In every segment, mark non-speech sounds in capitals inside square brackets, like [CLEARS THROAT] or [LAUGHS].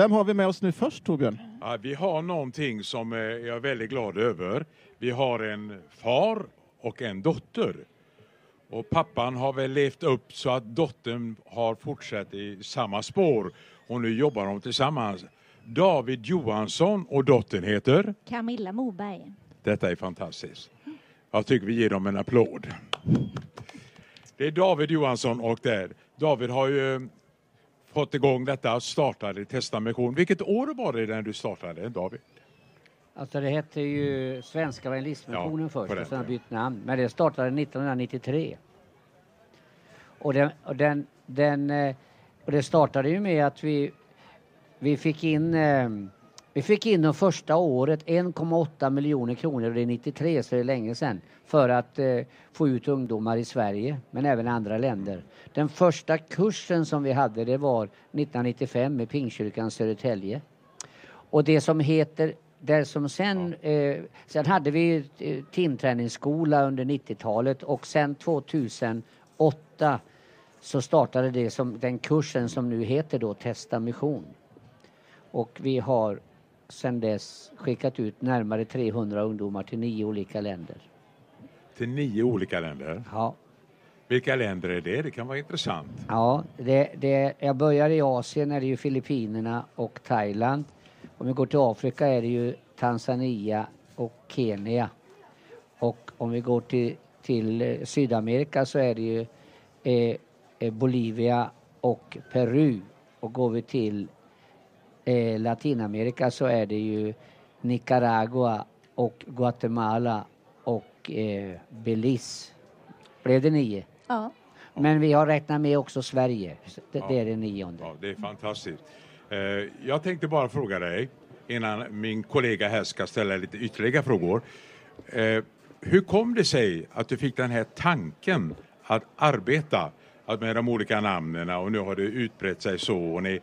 Vem har vi med oss nu först Torbjörn? Ja, vi har någonting som eh, jag är väldigt glad över. Vi har en far och en dotter. Och pappan har väl levt upp så att dottern har fortsatt i samma spår och nu jobbar de tillsammans. David Johansson och dottern heter? Camilla Moberg. Detta är fantastiskt. Jag tycker vi ger dem en applåd. Det är David Johansson och där. David har ju fått igång detta, startade Testamission. Vilket år var det när du startade David? Alltså det hette ju Svenska Evangelistmissionen Ja, först och sen har bytt namn. Men det startade 1993. Och, den, och, den, den, eh, och det startade ju med att vi, vi fick in eh, vi fick in de första året 1,8 miljoner kronor, och det är 93 så det är länge sedan, för att eh, få ut ungdomar i Sverige, men även i andra länder. Den första kursen som vi hade det var 1995 med Pingstkyrkan Södertälje. Och det som heter, det som sen, eh, sen hade vi eh, timträningsskola under 90-talet och sen 2008 så startade det som den kursen som nu heter då Testa mission. Och vi har sen dess skickat ut närmare 300 ungdomar till nio olika länder. Till nio olika länder. Ja, Vilka länder är det? Det kan vara intressant. ja det, det, jag börjar i Asien är det ju Filippinerna och Thailand. Om vi går till Afrika är det ju Tanzania och Kenya. Och om vi går till, till eh, Sydamerika så är det ju eh, eh, Bolivia och Peru. Och går vi till eh, Latinamerika så är det ju Nicaragua och Guatemala och eh, Belize. Blev det nio? Ja. Men vi har räknat med också Sverige. Det, det är det nionde. Ja, det är fantastiskt. Eh, Jag tänkte bara fråga dig, innan min kollega här ska ställa lite ytterligare frågor. Eh, Hur kom det sig att du fick den här tanken att arbeta med de olika namnen och nu har det utbrett sig så och ni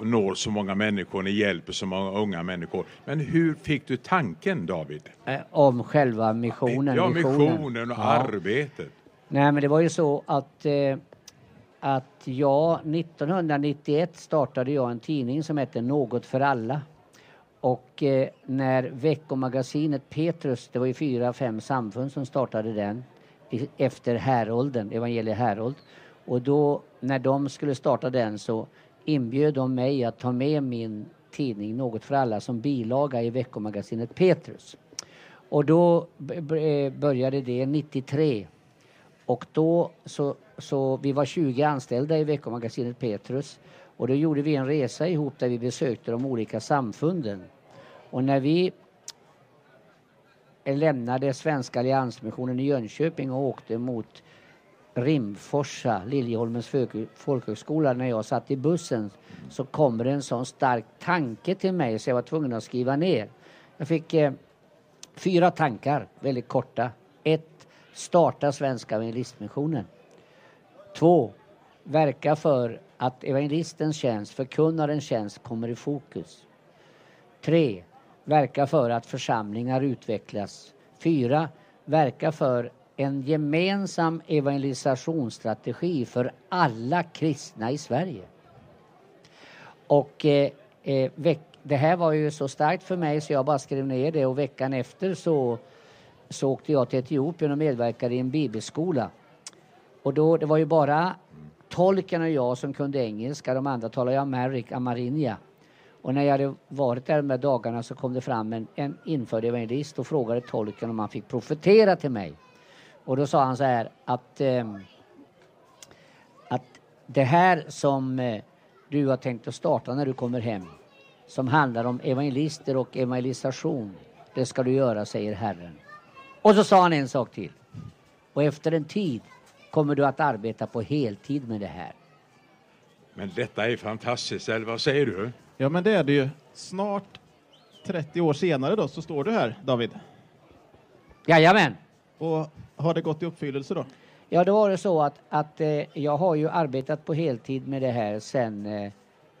når så många människor, ni hjälper så många unga människor. Men hur fick du tanken David? Eh, Om själva missionen. Ja, missionen och Ja. arbetet. Nej, men det var ju så att, eh, att jag 1991 startade jag en tidning som hette Något för alla. Och eh, när veckomagasinet Petrus, det var ju fyra, fem samfund som startade den i, efter Härolden, Evangelie Härold. Och då när de skulle starta den så inbjöd de mig att ta med min tidning Något för alla som bilaga i veckomagasinet Petrus. Och då eh, började det 93. Och då så, så vi var 20 anställda i veckomagasinet Petrus och då gjorde vi en resa ihop där vi besökte de olika samfunden. Och när vi eh, lämnade Svenska Alliansmissionen i Jönköping och åkte mot Rimforsa, Liljeholmens folkhögskola, när jag satt i bussen så kommer en sån stark tanke till mig så jag var tvungen att skriva ner. Jag fick eh, fyra tankar, väldigt korta. Ett, starta Svenska Evangelistmissionen. Två, verka för att evangelistens tjänst, förkunnarens tjänst kommer i fokus. Tre, verka för att församlingar utvecklas. Fyra, verka för en gemensam evangelisationsstrategi för alla kristna i Sverige. Och eh, eh, det här var ju så starkt för mig så jag bara skrev ner det och veckan efter så, så åkte jag till Etiopien och medverkade i en bibelskola. Och då, det var ju bara tolken och jag som kunde engelska, de andra talade amerik, amarinja. Och när jag hade varit där de dagarna så kom det fram en, en införd evangelist och frågade tolken om han fick profetera till mig. Och då sa han så här att, ehm, att det här som eh, du har tänkt att starta när du kommer hem, som handlar om evangelister och evangelisation, det ska du göra, säger Herren. Och så sa han en sak till. Och efter en tid kommer du att arbeta på heltid med det här. Men detta är fantastiskt, eller vad säger du? Ja, men det är det ju. Snart 30 år senare då så står du här, David. Jajamän! Och har det gått i uppfyllelse då? Ja, då var det så att, att eh, jag har ju arbetat på heltid med det här sen, eh,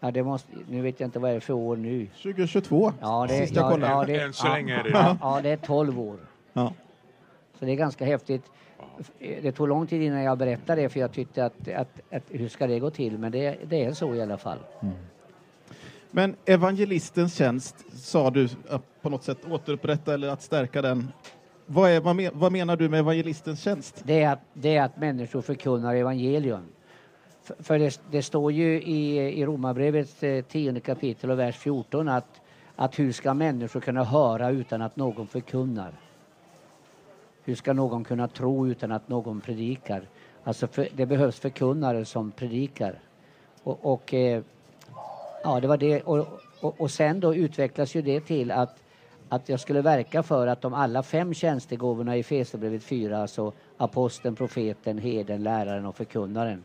ja det måste, nu vet jag inte vad det är för år nu. 2022, Ja, det, sist jag ja, kollade. ja, det, Än så ja, länge är det ja, ja, det är 12 år. Ja. Så det är ganska häftigt. Det tog lång tid innan jag berättade det för jag tyckte att, att, att hur ska det gå till? Men det, det är så i alla fall. Men evangelistens tjänst, sa du, att på något sätt återupprätta eller att stärka den. Vad, är, vad, men, vad menar du med evangelistens tjänst? Det är att, det är att människor förkunnar evangelium. För, för det, det, står ju i, i Romarbrevet 10 eh, kapitel och vers 14 att, att hur ska människor kunna höra utan att någon förkunnar? Hur ska någon kunna tro utan att någon predikar? Alltså för, det behövs förkunnare som predikar. Och, och eh, ja, det var det. Och, och, och, sen då utvecklas ju det till att, att jag skulle verka för att de alla fem tjänstegåvorna i Efesierbrevet 4, alltså aposteln, profeten, heden, läraren och förkunnaren,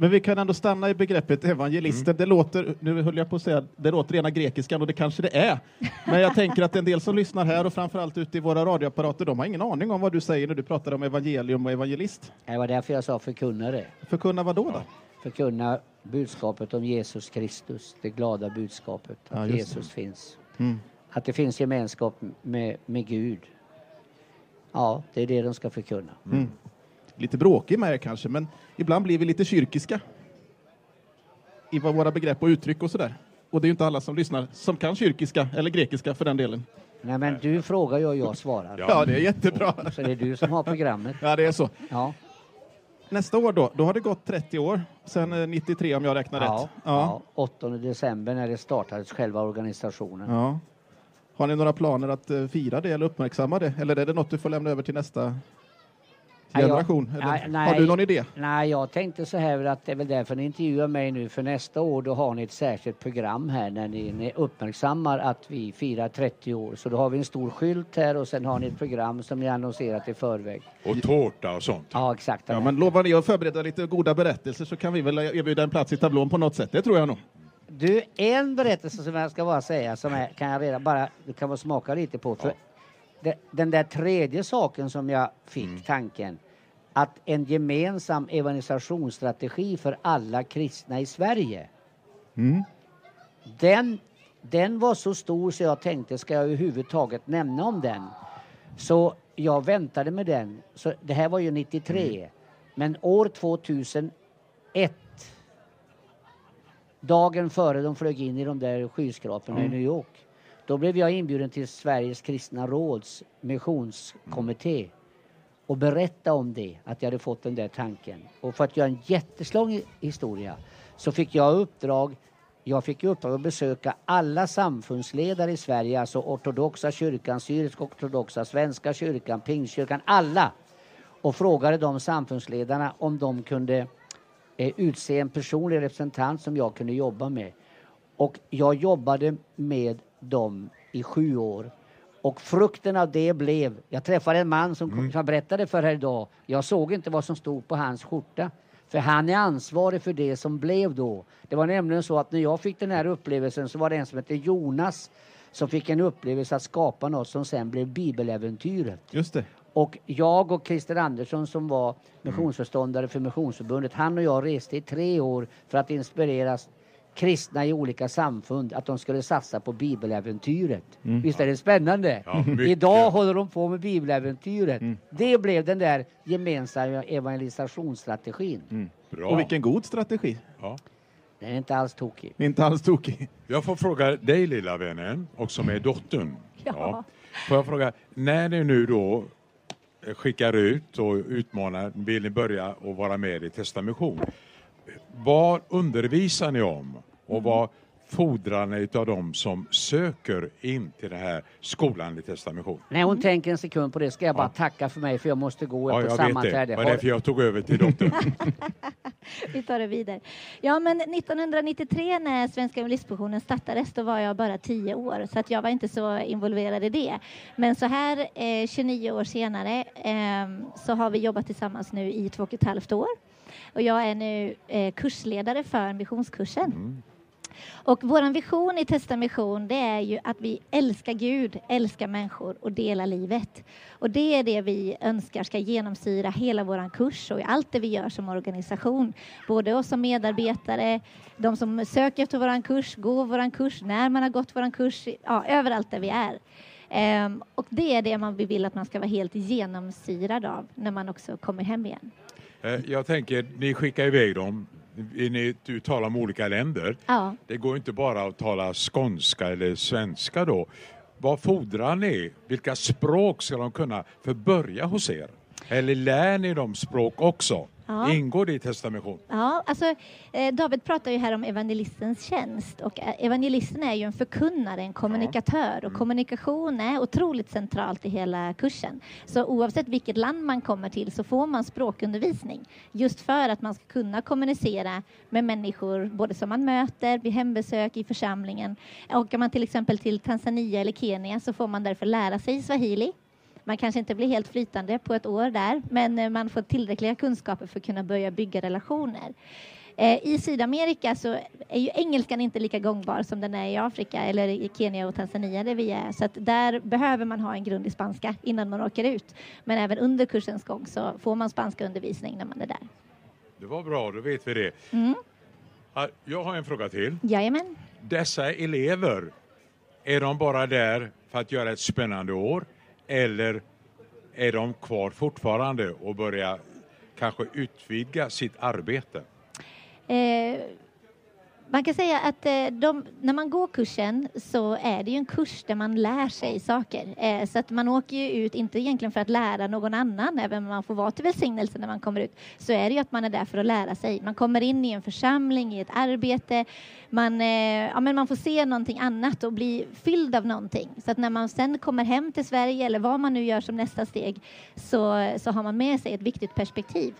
men vi kan ändå stanna i begreppet evangelisten. Mm. Det låter, nu höll jag på att säga, det låter rena grekiskan och det kanske det är. Men jag tänker att en del som lyssnar här och framförallt ute i våra radioapparater, de har ingen aning om vad du säger när du pratar om evangelium och evangelist. Det var därför jag sa förkunnare. Förkunna vad då? då? Förkunna budskapet om Jesus Kristus, det glada budskapet, att ja, Jesus finns. Mm. Att det finns gemenskap med, med Gud. Ja, det är det de ska förkunna. Mm lite bråkig med er kanske, men ibland blir vi lite kyrkiska i våra begrepp och uttryck och sådär. Och det är ju inte alla som lyssnar som kan kyrkiska eller grekiska för den delen. Nej, men du frågar ju och jag svarar. Ja, det är jättebra. Så det är du som har programmet. Ja, det är så. Ja. Nästa år då, då har det gått 30 år sedan 93 om jag räknar ja, rätt. Ja. ja, 8 december när det startades själva organisationen. Ja. Har ni några planer att uh, fira det eller uppmärksamma det? Eller är det något du får lämna över till nästa generation? Nej, nej, har du någon idé? Nej, jag tänkte så här att det är väl därför ni intervjuar mig nu för nästa år då har ni ett särskilt program här när ni, ni uppmärksammar att vi firar 30 år. Så då har vi en stor skylt här och sen har ni ett program som ni annonserat i förväg. Och tårta och sånt. Ja, exakt. Ja, men lovar ni att förbereda lite goda berättelser så kan vi väl erbjuda en plats i tablån på något sätt. Det tror jag nog. Du, en berättelse som jag ska bara säga som är, kan jag redan bara, du kan bara smaka lite på. För den där tredje saken som jag fick mm. tanken att en gemensam evangelisationsstrategi för alla kristna i Sverige. Mm. Den, den var så stor så jag tänkte, ska jag överhuvudtaget nämna om den? Så jag väntade med den. Så det här var ju 93. Mm. Men år 2001 dagen före de flög in i de där skyskraporna mm. i New York. Då blev jag inbjuden till Sveriges kristna råds missionskommitté och berätta om det, att jag hade fått den där tanken. Och för att göra en jätteslång historia så fick jag uppdrag jag fick uppdrag att besöka alla samfundsledare i Sverige, alltså ortodoxa kyrkan, syrisk-ortodoxa, svenska kyrkan, pingstkyrkan, alla. Och frågade de samfundsledarna om de kunde utse en personlig representant som jag kunde jobba med. Och jag jobbade med dem i sju år och frukten av det blev, jag träffade en man som, mm. som berättade för här idag, jag såg inte vad som stod på hans skjorta. För han är ansvarig för det som blev då. Det var nämligen så att när jag fick den här upplevelsen så var det en som hette Jonas som fick en upplevelse att skapa något som sen blev bibeläventyret. Just det. Och jag och Christer Andersson som var missionsförståndare för Missionsförbundet, han och jag reste i tre år för att inspireras kristna i olika samfund att de skulle satsa på bibeläventyret. Mm. Visst är det spännande? Ja, Idag håller de på med bibeläventyret. Mm. Det blev den där gemensamma evangelisationsstrategin. Mm. Bra. Och vilken god strategi. Ja. Den är inte alls tokig. Inte alls tokig. Jag får fråga dig lilla vännen, och som är dottern. Ja. ja. Får jag fråga, när ni nu då skickar ut och utmanar, vill ni börja att vara med i Testamission? Vad undervisar ni om? Och vad fordrar ni av dem som söker in till den här skolan i testamentation? Nej, hon tänker en sekund på det. Ska jag bara ja. tacka för mig för jag måste gå ja, på sammanträde. Det var därför jag tog över till doktorn. [LAUGHS] Vi tar det vidare. Ja, men 1993 när Svenska Evangelistmissionen startades, då var jag bara tio år, så att jag var inte så involverad i det. Men så här eh, 29 år senare eh, så har vi jobbat tillsammans nu i två och ett halvt år. Och jag är nu eh, kursledare för missionskursen. Mm. Och vår vision i Testa Mission det är ju att vi älskar Gud, älskar människor och delar livet. Och det är det vi önskar ska genomsyra hela vår kurs och allt det vi gör som organisation. Både oss som medarbetare, de som söker efter vår kurs, går vår kurs, när man har gått vår kurs, ja, överallt där vi är. Um, och det är det man vill att man ska vara helt genomsyrad av när man också kommer hem igen. Eh, jag tänker, ni skickar iväg dem ni, du talar om olika länder. Ja. Det går inte bara att tala skånska eller svenska då. Vad fordrar ni? Vilka språk ska de kunna för börja hos er? Eller lär ni dem språk också? Ja. Ingår det i testamission? Ja, alltså, eh, David pratar ju här om evangelistens tjänst och eh, evangelisten är ju en förkunnare, en kommunikatör och kommunikation är otroligt centralt i hela kursen. Så oavsett vilket land man kommer till så får man språkundervisning just för att man ska kunna kommunicera med människor både som man möter vid hembesök i församlingen. Åker man till exempel till Tanzania eller Kenya så får man därför lära sig swahili man kanske inte blir helt flytande på ett år där, men eh, man får tillräckliga kunskaper för att kunna börja bygga relationer. Eh, I Sydamerika så är ju engelskan inte lika gångbar som den är i Afrika eller i Kenya och Tanzania där vi är. Så att där behöver man ha en grund i spanska innan man åker ut. Men även under kursens gång så får man spanska undervisning när man är där. Det var bra, då vet vi det. Mm. Ja, Jag har en fråga till. Jajamän. Dessa elever, är de bara där för att göra ett spännande år eller är de kvar fortfarande och börjar kanske utvidga sitt arbete? Eh, man kan säga att eh, de, när man går kursen så är det ju en kurs där man lär sig saker. Eh, så att man åker ju ut, inte egentligen för att lära någon annan, även om man får vara till välsignelse när man kommer ut, så är det ju att man är där för att lära sig. Man kommer in i en församling, i ett arbete, man, eh, ja, men man får se någonting annat och bli fylld av någonting. Så att när man sen kommer hem till Sverige eller vad man nu gör som nästa steg så, så har man med sig ett viktigt perspektiv.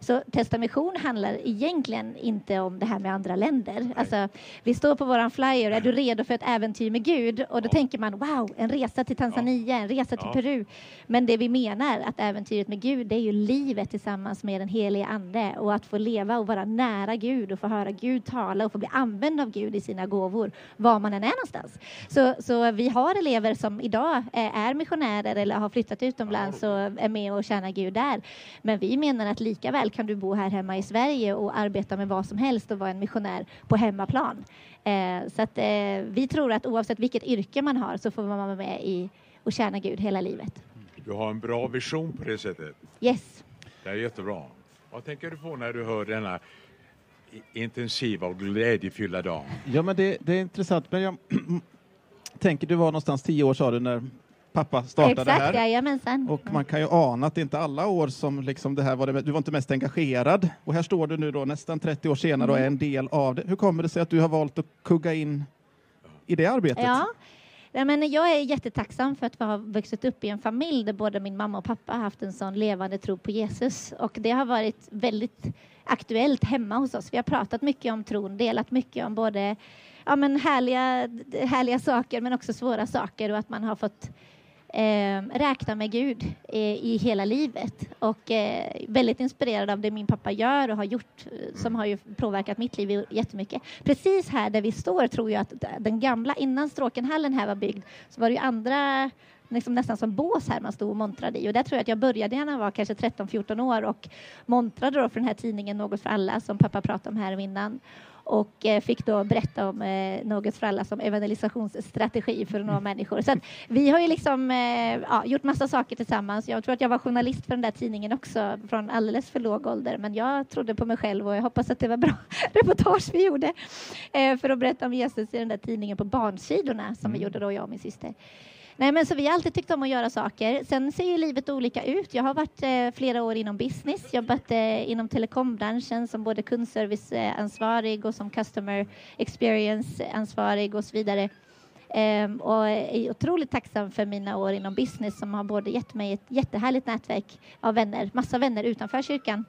Så testamission handlar egentligen inte om det här med andra länder. Alltså, vi står på våran flyer, är du redo för ett äventyr med Gud? Och då tänker man wow, en resa till Tanzania, en resa till Ja. Peru. Men det vi menar att äventyret med Gud, det är ju livet tillsammans med den helige Ande och att få leva och vara nära Gud och få höra Gud tala och få bli använd av Gud i sina gåvor, var man än är någonstans. Så, så vi har elever som idag är missionärer eller har flyttat utomlands och är med och tjänar Gud där. Men vi menar att lika väl kan du bo här hemma i Sverige och arbeta med vad som helst och vara en missionär på hemmaplan. Eh, så att eh, vi tror att oavsett vilket yrke man har så får man vara med i och tjäna Gud hela livet. Du har en bra vision på det sättet. Yes. Det är jättebra. Vad tänker du på när du hör denna intensiva och glädjefyllda dag? Ja, men det, det är intressant. Men jag [CLEARS THROAT] tänker, du var någonstans tio år sa du när pappa startade Exakt, här. jajamensan. Och man kan ju ana att det inte alla år som liksom det här var det, du var inte mest engagerad. Och här står du nu då nästan 30 år senare och är en del av det. Hur kommer det sig att du har valt att kugga in i det arbetet? Ja. Nej, men jag är jättetacksam för att vi har vuxit upp i en familj där både min mamma och pappa har haft en sån levande tro på Jesus. Och det har varit väldigt aktuellt hemma hos oss. Vi har pratat mycket om tron, delat mycket om både ja, men härliga, härliga saker men också svåra saker och att man har fått eh, räkna med Gud eh, i hela livet. Och eh, väldigt inspirerad av det min pappa gör och har gjort eh, som har ju påverkat mitt liv jättemycket. Precis här där vi står tror jag att den gamla, innan Stråkenhallen här var byggd, så var det ju andra liksom nästan som bås här man stod och montrade i. Och där tror jag att jag började när jag var kanske 13-14 år och montrade då för den här tidningen Något för alla som pappa pratade om här innan och eh, fick då berätta om eh, Något för alla som evangelisationsstrategi för att nå människor. Så vi har ju liksom eh, ja, gjort massa saker tillsammans. Jag tror att jag var journalist för den där tidningen också från alldeles för låg ålder, men jag trodde på mig själv och jag hoppas att det var bra [LAUGHS] reportage vi gjorde för att berätta om Jesus i den där tidningen på barnsidorna som vi gjorde då, jag och min syster. Nej, men så vi har alltid tyckt om att göra saker. Sen ser ju livet olika ut. Jag har varit eh, flera år inom business, jobbat eh, inom telekombranschen som både kundserviceansvarig och som customer experience-ansvarig och så vidare. Ehm, och är otroligt tacksam för mina år inom business som har både gett mig ett jättehärligt nätverk av vänner, massa vänner utanför kyrkan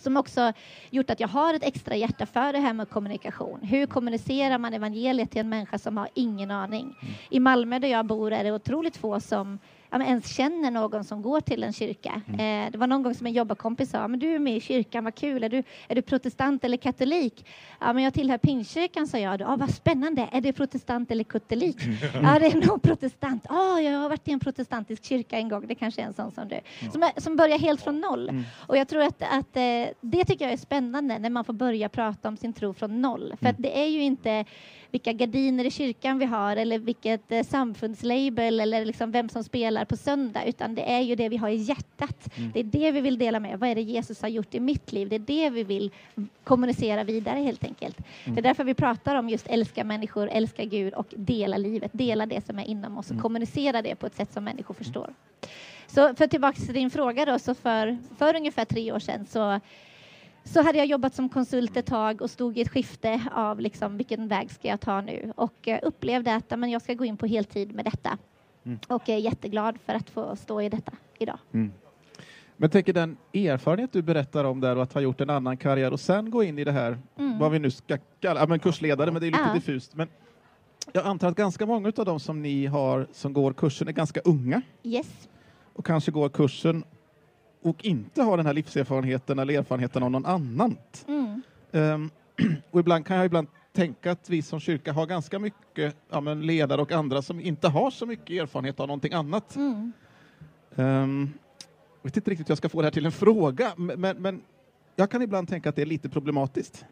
som också gjort att jag har ett extra hjärta för det här med kommunikation. Hur kommunicerar man evangeliet till en människa som har ingen aning? I Malmö där jag bor är det otroligt få som ja, men ens känner någon som går till en kyrka. Eh, det var någon gång som en jobbarkompis sa, men du är med i kyrkan, vad kul, är du, är du protestant eller katolik? Ja, men jag tillhör pingstkyrkan, sa jag. Ja, vad spännande, är det protestant eller katolik? [LAUGHS] Ja, det är nog protestant. Ja, jag har varit i en protestantisk kyrka en gång, det kanske är en sån som du. Som, som börjar helt från noll. Och jag tror att, att eh, det tycker jag är spännande när man får börja prata om sin tro från noll. För att det är ju inte vilka gardiner i kyrkan vi har eller vilket eh, samfundslabel eller liksom vem som spelar delar på söndag utan det är ju det vi har i hjärtat. Mm. Det är det vi vill dela med. Vad är det Jesus har gjort i mitt liv? Det är det vi vill kommunicera vidare helt enkelt. Mm. Det är därför vi pratar om just älska människor, älska Gud och dela livet. Dela det som är inom oss och Mm. kommunicera det på ett sätt som människor förstår. Så för tillbaka till din fråga då, så för, för ungefär tre år sedan så så hade jag jobbat som konsult ett tag och stod i ett skifte av liksom, vilken väg ska jag ta nu och eh, upplevde att men jag ska gå in på heltid med detta. Mm. Och är jätteglad för att få stå i detta idag. Men tänker den erfarenhet du berättar om där och att ha gjort en annan karriär och sen gå in i det här, Mm. vad vi nu ska kalla, ja, men kursledare, men det är lite Ja. diffust. Men jag antar att ganska många av de som ni har som går kursen är ganska unga Yes. och kanske går kursen och inte har den här livserfarenheten eller erfarenheten av någon annan. Mm. Ehm, [CLEARS THROAT] och ibland kan jag ibland tänka att vi som kyrka har ganska mycket ja, men ledare och andra som inte har så mycket erfarenhet av någonting annat. Mm. Um, jag vet inte riktigt hur jag ska få det här till en fråga, men, men, jag kan ibland tänka att det är lite problematiskt.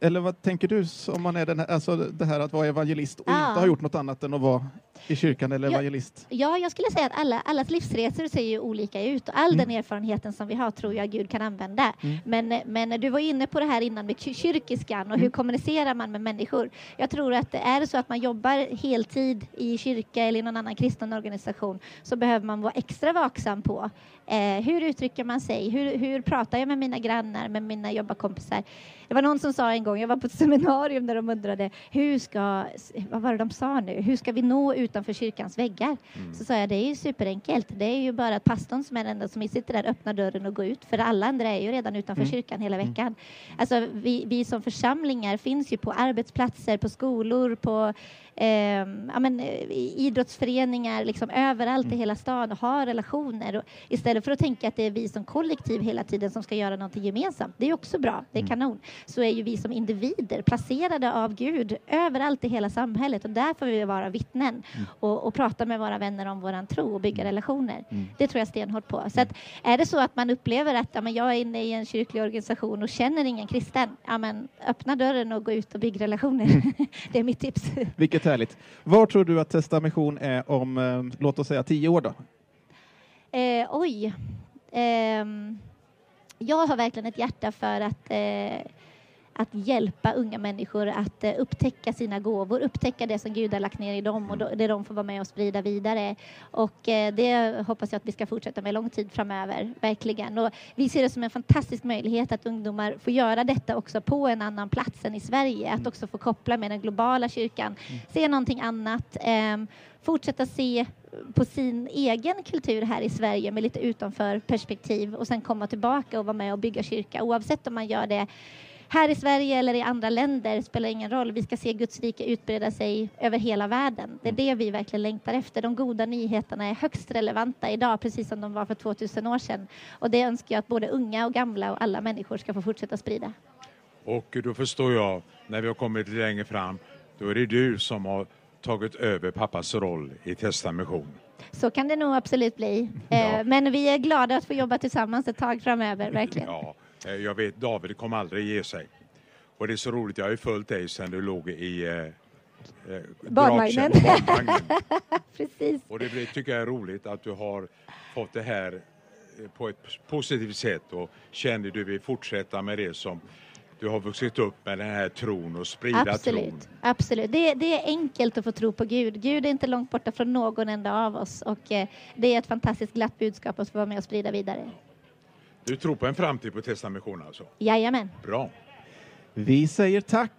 Eller vad tänker du om man är den här, alltså det här att vara evangelist och Ja. inte ha gjort något annat än att vara i kyrkan eller Ja. evangelist? Ja, jag skulle säga att alla, allas livsresor ser ju olika ut och all Mm. den erfarenheten som vi har tror jag Gud kan använda. Mm. Men, men du var inne på det här innan med ky- kyrkiskan och hur Mm. kommunicerar man med människor? Jag tror att är det så att man jobbar heltid i kyrka eller i någon annan kristen organisation så behöver man vara extra vaksam på eh, hur uttrycker man sig? Hur, hur pratar jag med mina grannar, med mina jobbarkompisar? Det var någon som sa en gång, jag var på ett seminarium där de undrade hur ska, vad var det de sa nu, hur ska vi nå utanför kyrkans väggar? Så sa jag, det är ju superenkelt. Det är ju bara att pastorn som är den enda som sitter där öppnar dörren och går ut. För alla andra är ju redan utanför Mm. kyrkan hela veckan. Alltså vi, vi som församlingar finns ju på arbetsplatser, på skolor, på ehm, ja, men, eh, idrottsföreningar, liksom överallt Mm. i hela stan och har relationer. Och istället för att tänka att det är vi som kollektiv hela tiden som ska göra någonting gemensamt, det är också bra, det är Mm. kanon, så är ju vi som individer placerade av Gud överallt i hela samhället och där får vi vara vittnen och, och prata med våra vänner om våran tro och bygga relationer. Mm. Det tror jag stenhårt på. Så att, är det så att man upplever att ja, men jag är inne i en kyrklig organisation och känner ingen kristen, ja, men öppna dörren och gå ut och bygga relationer. [LAUGHS] det är mitt tips. Vilket härligt. Var tror du att Testa Mission är om, eh, låt oss säga tio år då? Eh, oj. Eh, jag har verkligen ett hjärta för att, eh, att hjälpa unga människor att eh, upptäcka sina gåvor, upptäcka det som Gud har lagt ner i dem och det de får vara med och sprida vidare. Och eh, det hoppas jag att vi ska fortsätta med lång tid framöver, verkligen. Och vi ser det som en fantastisk möjlighet att ungdomar får göra detta också på en annan plats än i Sverige, att också få koppla med den globala kyrkan, se någonting annat, ehm, fortsätta se på sin egen kultur här i Sverige med lite utanför perspektiv och sen komma tillbaka och vara med och bygga kyrka oavsett om man gör det här i Sverige eller i andra länder spelar ingen roll. Vi ska se Guds rike utbreda sig över hela världen. Det är det vi verkligen längtar efter. De goda nyheterna är högst relevanta idag, precis som de var för 2000 år sedan. Och det önskar jag att både unga och gamla och alla människor ska få fortsätta sprida. Och då förstår jag, när vi har kommit längre fram, då är det du som har tagit över pappas roll i Testamission. Så kan det nog absolut bli. Ja. Eh, Men vi är glada att få jobba tillsammans ett tag framöver, verkligen. Ja, jag vet, David kommer aldrig ge sig. Och det är så roligt, jag har ju följt dig sedan du låg i eh, eh, barnvagnen. [LAUGHS] Precis. Och det blir- tycker jag är roligt att du har fått det här eh, på ett positivt sätt och känner du vill fortsätta med det som du har vuxit upp med den här tron och sprida tron. Absolut. Absolut. Det, det är enkelt att få tro på Gud. Gud är inte långt borta från någon enda av oss och eh, det är ett fantastiskt glatt budskap att få vara med och sprida vidare. Du tror på en framtid på Testamission alltså? Jajamän. Bra. Vi säger tack